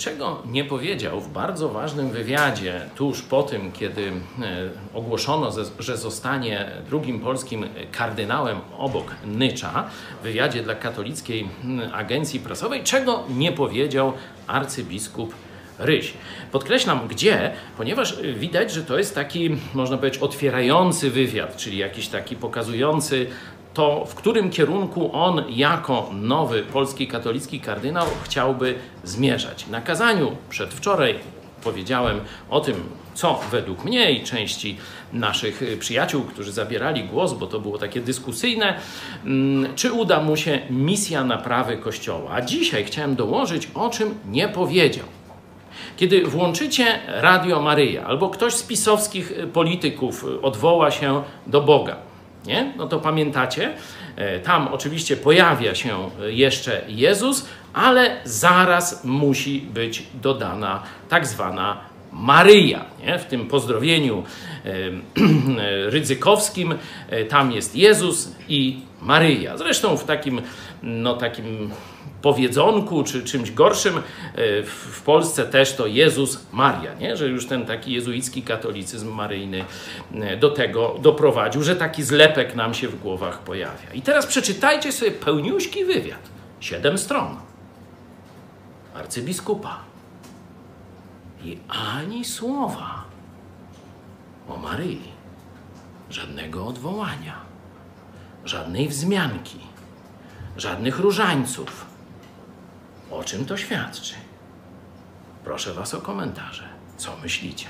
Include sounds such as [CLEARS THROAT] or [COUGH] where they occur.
czego nie powiedział w bardzo ważnym wywiadzie tuż po tym, kiedy e, ogłoszono, że zostanie drugim polskim kardynałem obok Nycza, w wywiadzie dla katolickiej agencji prasowej, czego nie powiedział arcybiskup Ryś. Podkreślam gdzie, ponieważ widać, że to jest taki, można powiedzieć, otwierający wywiad, czyli jakiś taki pokazujący to, w którym kierunku on jako nowy polski katolicki kardynał chciałby zmierzać. Na kazaniu przedwczoraj powiedziałem o tym, co według mnie i części naszych przyjaciół, którzy zabierali głos, bo to było takie dyskusyjne, mm, czy uda mu się misja naprawy Kościoła. A dzisiaj chciałem dołożyć, o czym nie powiedział. Kiedy włączycie Radio Maryja albo ktoś z pisowskich polityków odwoła się do Boga, nie? no to pamiętacie, e, tam oczywiście pojawia się jeszcze Jezus, ale zaraz musi być dodana tak zwana Maryja. Nie? W tym pozdrowieniu [CLEARS THROAT] rydzykowskim e, tam jest Jezus i Maryja. Zresztą w takim, no, takim powiedzonku czy czymś gorszym e, w Polsce też to Jezus Maria, nie? że już ten taki jezuicki katolicyzm maryjny e, do tego doprowadził, że taki zlepek nam się w głowach pojawia. I teraz przeczytajcie sobie pełniuśki wywiad, siedem stron arcybiskupa i ani słowa o Maryi, żadnego odwołania, żadnej wzmianki, żadnych różańców, o czym to świadczy? Proszę Was o komentarze. Co myślicie?